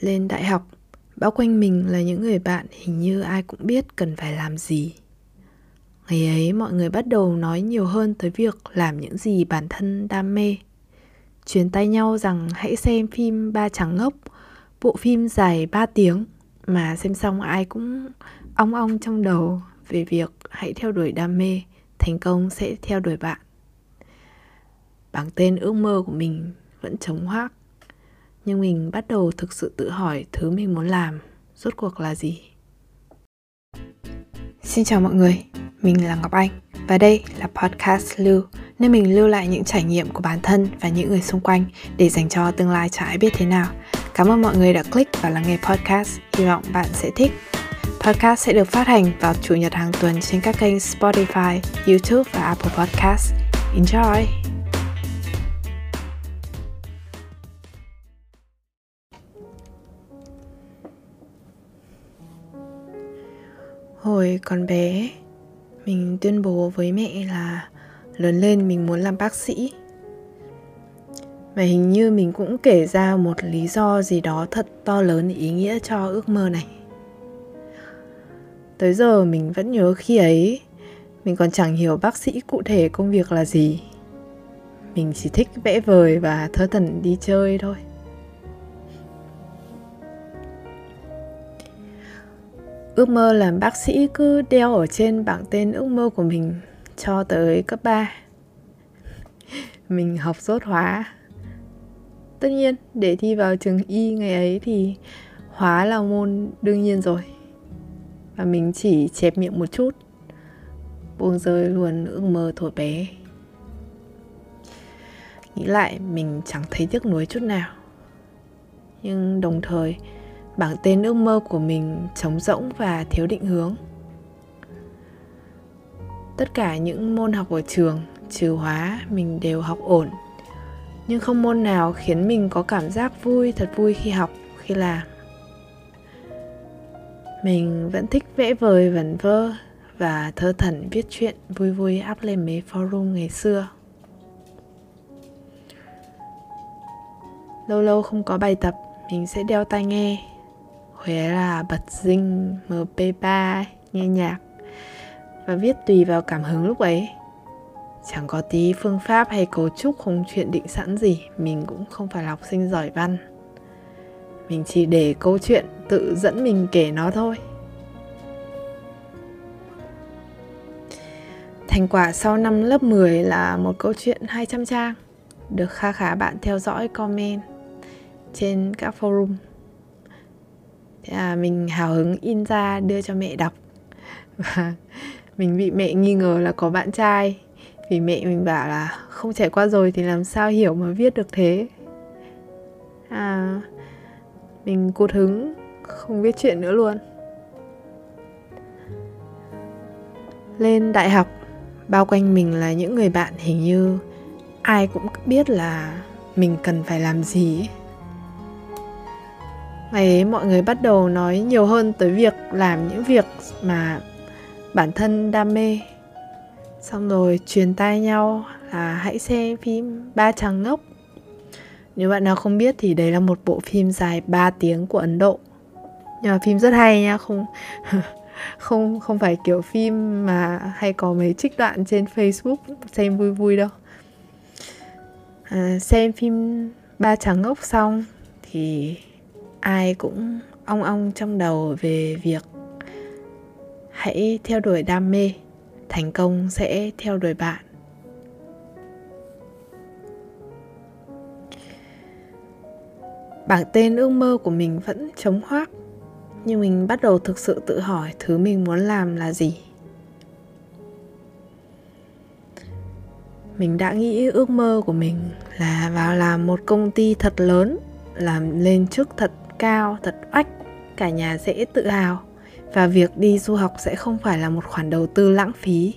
lên đại học. Bao quanh mình là những người bạn hình như ai cũng biết cần phải làm gì. Ngày ấy, mọi người bắt đầu nói nhiều hơn tới việc làm những gì bản thân đam mê. Truyền tay nhau rằng hãy xem phim ba trắng ngốc, bộ phim dài 3 tiếng, mà xem xong ai cũng ong ong trong đầu về việc hãy theo đuổi đam mê, thành công sẽ theo đuổi bạn. Bảng tên ước mơ của mình vẫn trống hoác nhưng mình bắt đầu thực sự tự hỏi thứ mình muốn làm. Rốt cuộc là gì? Xin chào mọi người, mình là ngọc anh và đây là podcast lưu, nơi mình lưu lại những trải nghiệm của bản thân và những người xung quanh để dành cho tương lai chả ai biết thế nào. Cảm ơn mọi người đã click và lắng nghe podcast. Hy vọng bạn sẽ thích. Podcast sẽ được phát hành vào chủ nhật hàng tuần trên các kênh spotify, youtube và apple podcast. Enjoy! Hồi còn bé, mình tuyên bố với mẹ là lớn lên mình muốn làm bác sĩ. Và hình như mình cũng kể ra một lý do gì đó thật to lớn ý nghĩa cho ước mơ này. Tới giờ mình vẫn nhớ khi ấy, mình còn chẳng hiểu bác sĩ cụ thể công việc là gì. Mình chỉ thích vẽ vời và thơ thần đi chơi thôi. Ước mơ làm bác sĩ cứ đeo ở trên bảng tên ước mơ của mình cho tới cấp 3 mình học rốt hóa. Tất nhiên, để thi vào trường y ngày ấy thì hóa là môn đương nhiên rồi. Và mình chỉ chẹp miệng một chút, buông rơi luôn ước mơ thổi bé. Nghĩ lại, mình chẳng thấy tiếc nuối chút nào. Nhưng đồng thời bảng tên ước mơ của mình trống rỗng và thiếu định hướng. Tất cả những môn học ở trường, trừ hóa, mình đều học ổn. Nhưng không môn nào khiến mình có cảm giác vui, thật vui khi học, khi làm. Mình vẫn thích vẽ vời, vẩn vơ và thơ thẩn viết chuyện vui vui up lên mấy forum ngày xưa. Lâu lâu không có bài tập, mình sẽ đeo tai nghe. Huế là bật dinh MP3 nghe nhạc và viết tùy vào cảm hứng lúc ấy. Chẳng có tí phương pháp hay cấu trúc không chuyện định sẵn gì, mình cũng không phải là học sinh giỏi văn. Mình chỉ để câu chuyện tự dẫn mình kể nó thôi. Thành quả sau năm lớp 10 là một câu chuyện 200 trang, được kha khá bạn theo dõi comment trên các forum à, mình hào hứng in ra đưa cho mẹ đọc. Và mình bị mẹ nghi ngờ là có bạn trai. Vì mẹ mình bảo là không trải qua rồi thì làm sao hiểu mà viết được thế? À mình cụt hứng không viết chuyện nữa luôn. Lên đại học bao quanh mình là những người bạn hình như ai cũng biết là mình cần phải làm gì ấy ngày ấy mọi người bắt đầu nói nhiều hơn tới việc làm những việc mà bản thân đam mê. Xong rồi truyền tai nhau là hãy xem phim ba chàng ngốc. Nếu bạn nào không biết thì đấy là một bộ phim dài 3 tiếng của Ấn Độ. Nhưng mà phim rất hay nha không không không phải kiểu phim mà hay có mấy trích đoạn trên Facebook xem vui vui đâu. À, xem phim ba chàng ngốc xong thì ai cũng ong ong trong đầu về việc hãy theo đuổi đam mê, thành công sẽ theo đuổi bạn. Bảng tên ước mơ của mình vẫn chống hoác, nhưng mình bắt đầu thực sự tự hỏi thứ mình muốn làm là gì. Mình đã nghĩ ước mơ của mình là vào làm một công ty thật lớn, làm lên chức thật cao, thật oách, cả nhà sẽ tự hào và việc đi du học sẽ không phải là một khoản đầu tư lãng phí.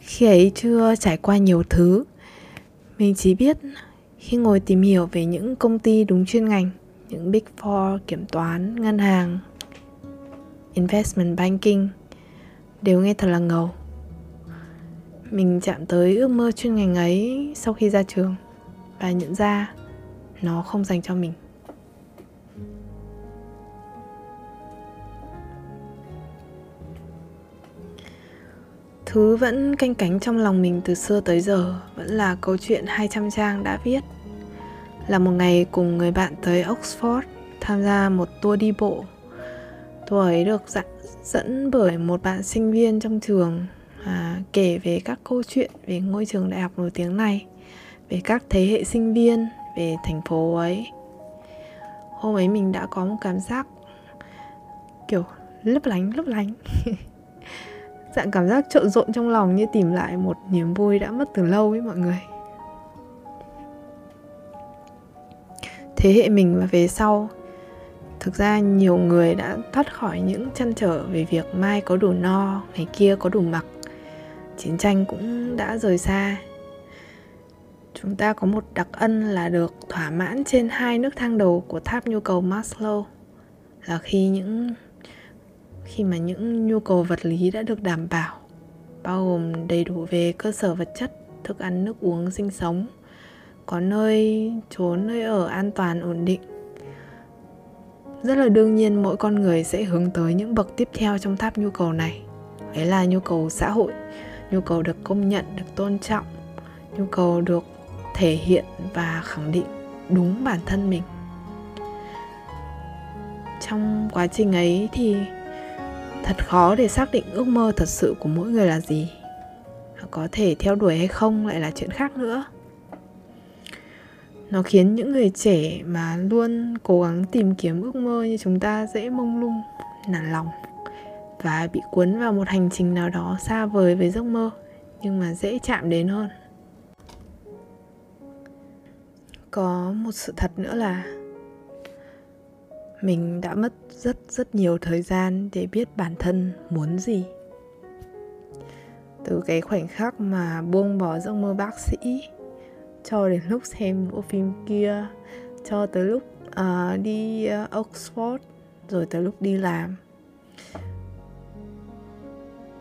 Khi ấy chưa trải qua nhiều thứ, mình chỉ biết khi ngồi tìm hiểu về những công ty đúng chuyên ngành, những big four, kiểm toán, ngân hàng, investment banking đều nghe thật là ngầu. Mình chạm tới ước mơ chuyên ngành ấy sau khi ra trường và nhận ra nó không dành cho mình. Thứ vẫn canh cánh trong lòng mình từ xưa tới giờ vẫn là câu chuyện 200 trang đã viết. Là một ngày cùng người bạn tới Oxford tham gia một tour đi bộ. Tour ấy được dẫn, dẫn bởi một bạn sinh viên trong trường à, kể về các câu chuyện về ngôi trường đại học nổi tiếng này, về các thế hệ sinh viên, về thành phố ấy. Hôm ấy mình đã có một cảm giác kiểu lấp lánh lấp lánh dạng cảm giác trộn rộn trong lòng như tìm lại một niềm vui đã mất từ lâu ấy mọi người. Thế hệ mình và về sau, thực ra nhiều người đã thoát khỏi những chăn trở về việc mai có đủ no, ngày kia có đủ mặc. Chiến tranh cũng đã rời xa. Chúng ta có một đặc ân là được thỏa mãn trên hai nước thang đầu của tháp nhu cầu Maslow, là khi những khi mà những nhu cầu vật lý đã được đảm bảo, bao gồm đầy đủ về cơ sở vật chất, thức ăn, nước uống, sinh sống, có nơi trốn nơi ở an toàn, ổn định. Rất là đương nhiên mỗi con người sẽ hướng tới những bậc tiếp theo trong tháp nhu cầu này. Đấy là nhu cầu xã hội, nhu cầu được công nhận, được tôn trọng, nhu cầu được thể hiện và khẳng định đúng bản thân mình. Trong quá trình ấy thì thật khó để xác định ước mơ thật sự của mỗi người là gì. Có thể theo đuổi hay không lại là chuyện khác nữa. Nó khiến những người trẻ mà luôn cố gắng tìm kiếm ước mơ như chúng ta dễ mông lung, nản lòng và bị cuốn vào một hành trình nào đó xa vời với giấc mơ, nhưng mà dễ chạm đến hơn. Có một sự thật nữa là mình đã mất rất rất nhiều thời gian để biết bản thân muốn gì. Từ cái khoảnh khắc mà buông bỏ giấc mơ bác sĩ cho đến lúc xem bộ phim kia cho tới lúc uh, đi uh, Oxford rồi tới lúc đi làm.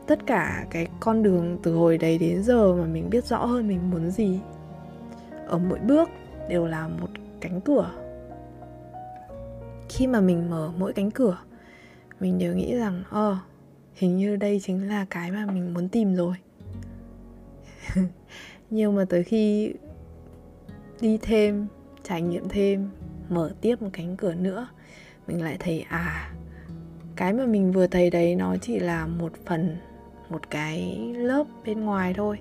Tất cả cái con đường từ hồi đấy đến giờ mà mình biết rõ hơn mình muốn gì ở mỗi bước đều là một cánh cửa khi mà mình mở mỗi cánh cửa mình đều nghĩ rằng ờ oh, hình như đây chính là cái mà mình muốn tìm rồi. Nhưng mà tới khi đi thêm trải nghiệm thêm mở tiếp một cánh cửa nữa mình lại thấy à cái mà mình vừa thấy đấy nó chỉ là một phần một cái lớp bên ngoài thôi.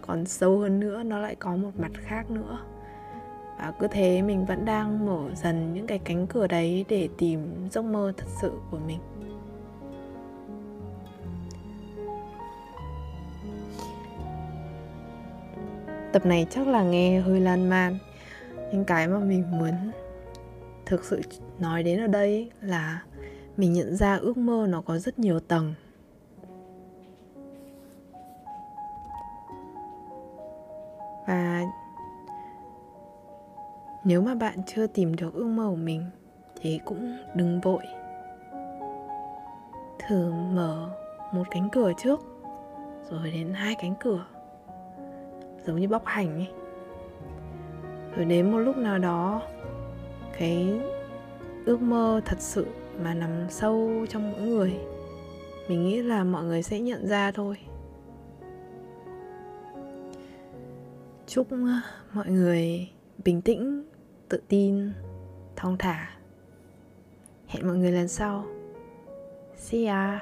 Còn sâu hơn nữa nó lại có một mặt khác nữa và cứ thế mình vẫn đang mở dần những cái cánh cửa đấy để tìm giấc mơ thật sự của mình. Tập này chắc là nghe hơi lan man. Nhưng cái mà mình muốn thực sự nói đến ở đây là mình nhận ra ước mơ nó có rất nhiều tầng. Và nếu mà bạn chưa tìm được ước mơ của mình, thì cũng đừng vội. Thử mở một cánh cửa trước, rồi đến hai cánh cửa, giống như bóc hành ấy. Rồi đến một lúc nào đó, cái ước mơ thật sự mà nằm sâu trong mỗi người, mình nghĩ là mọi người sẽ nhận ra thôi. Chúc mọi người bình tĩnh tự tin thong thả. Hẹn mọi người lần sau. See ya.